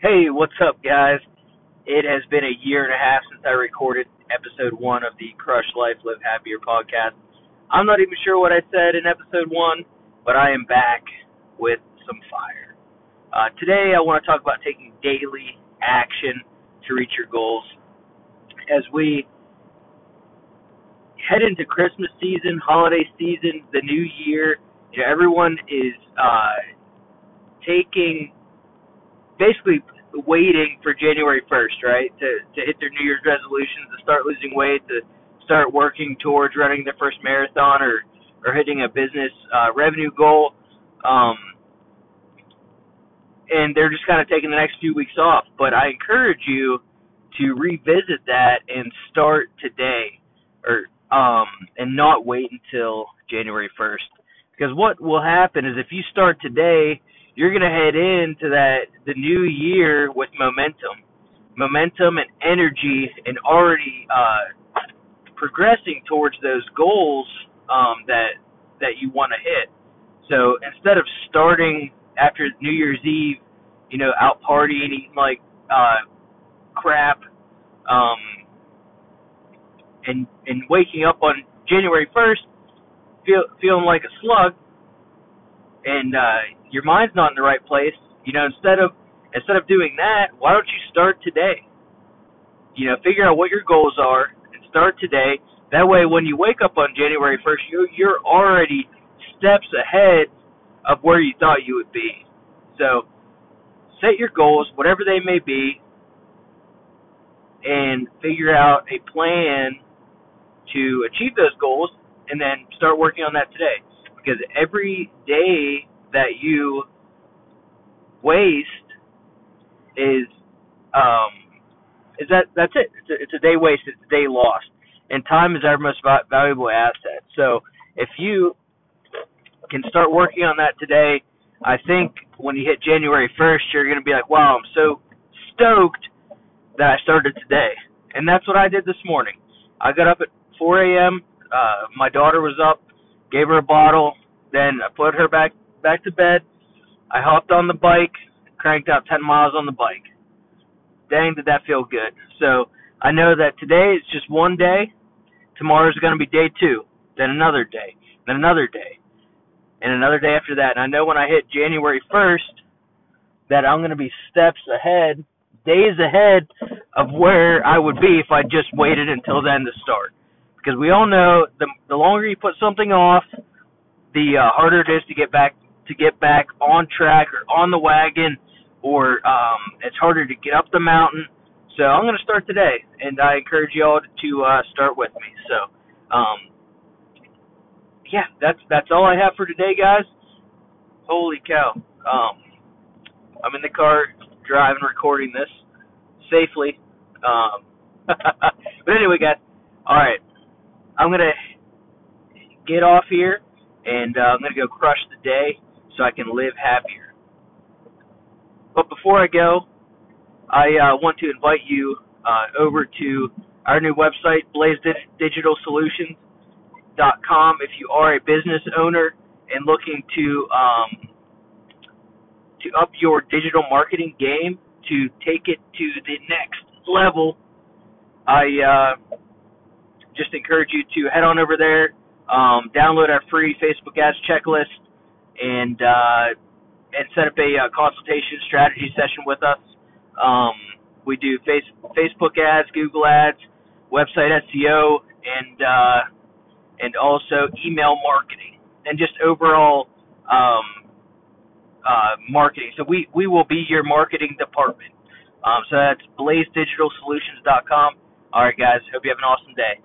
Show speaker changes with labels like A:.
A: Hey, what's up, guys? It has been a year and a half since I recorded episode one of the Crush Life Live Happier podcast. I'm not even sure what I said in episode one, but I am back with some fire. Uh, today, I want to talk about taking daily action to reach your goals. As we head into Christmas season, holiday season, the new year, you know, everyone is uh, taking basically waiting for January 1st, right, to to hit their New Year's resolutions, to start losing weight, to start working towards running their first marathon or or hitting a business uh, revenue goal. Um, and they're just kind of taking the next few weeks off. But I encourage you to revisit that and start today, or um, and not wait until January 1st. Because what will happen is if you start today you're going to head into that the new year with momentum, momentum and energy, and already uh, progressing towards those goals um, that that you want to hit. So instead of starting after New Year's Eve, you know, out partying, eating like uh, crap, um, and and waking up on January 1st feel, feeling like a slug, and uh, your mind's not in the right place, you know, instead of instead of doing that, why don't you start today? You know, figure out what your goals are and start today. That way, when you wake up on January 1st, you're, you're already steps ahead of where you thought you would be. So, set your goals, whatever they may be, and figure out a plan to achieve those goals, and then start working on that today. Because every day that you waste is um is that that's it. It's a, it's a day wasted. It's a day lost, and time is our most valuable asset. So if you can start working on that today, I think when you hit January 1st, you're going to be like, wow, I'm so stoked that I started today. And that's what I did this morning. I got up at 4 a.m. Uh, my daughter was up, gave her a bottle, then I put her back back to bed. I hopped on the bike, cranked out 10 miles on the bike. Dang, did that feel good. So I know that today is just one day. Tomorrow's going to be day two, then another day, then another day, and another day after that. And I know when I hit January 1st that I'm going to be steps ahead, days ahead of where I would be if I just waited until then to start. Because we all know the the longer you put something off, the uh, harder it is to get back to get back on track or on the wagon, or um, it's harder to get up the mountain. So I'm going to start today, and I encourage you all to uh, start with me. So, um, yeah, that's that's all I have for today, guys. Holy cow! Um, I'm in the car driving, recording this safely. Um, but anyway, guys, all right, I'm gonna get off here, and uh, I'm gonna go crush the day so I can live happier. But before I go, I uh, want to invite you uh, over to our new website, blazedigitalsolutions.com. If you are a business owner and looking to um, to up your digital marketing game to take it to the next level, I uh, just encourage you to head on over there, um, download our free Facebook ads checklist, and uh, and set up a uh, consultation strategy session with us. Um, we do face, Facebook ads, Google ads, website SEO, and uh, and also email marketing, and just overall um, uh, marketing. So we we will be your marketing department. Um, so that's blazedigitalsolutions.com. All right, guys. Hope you have an awesome day.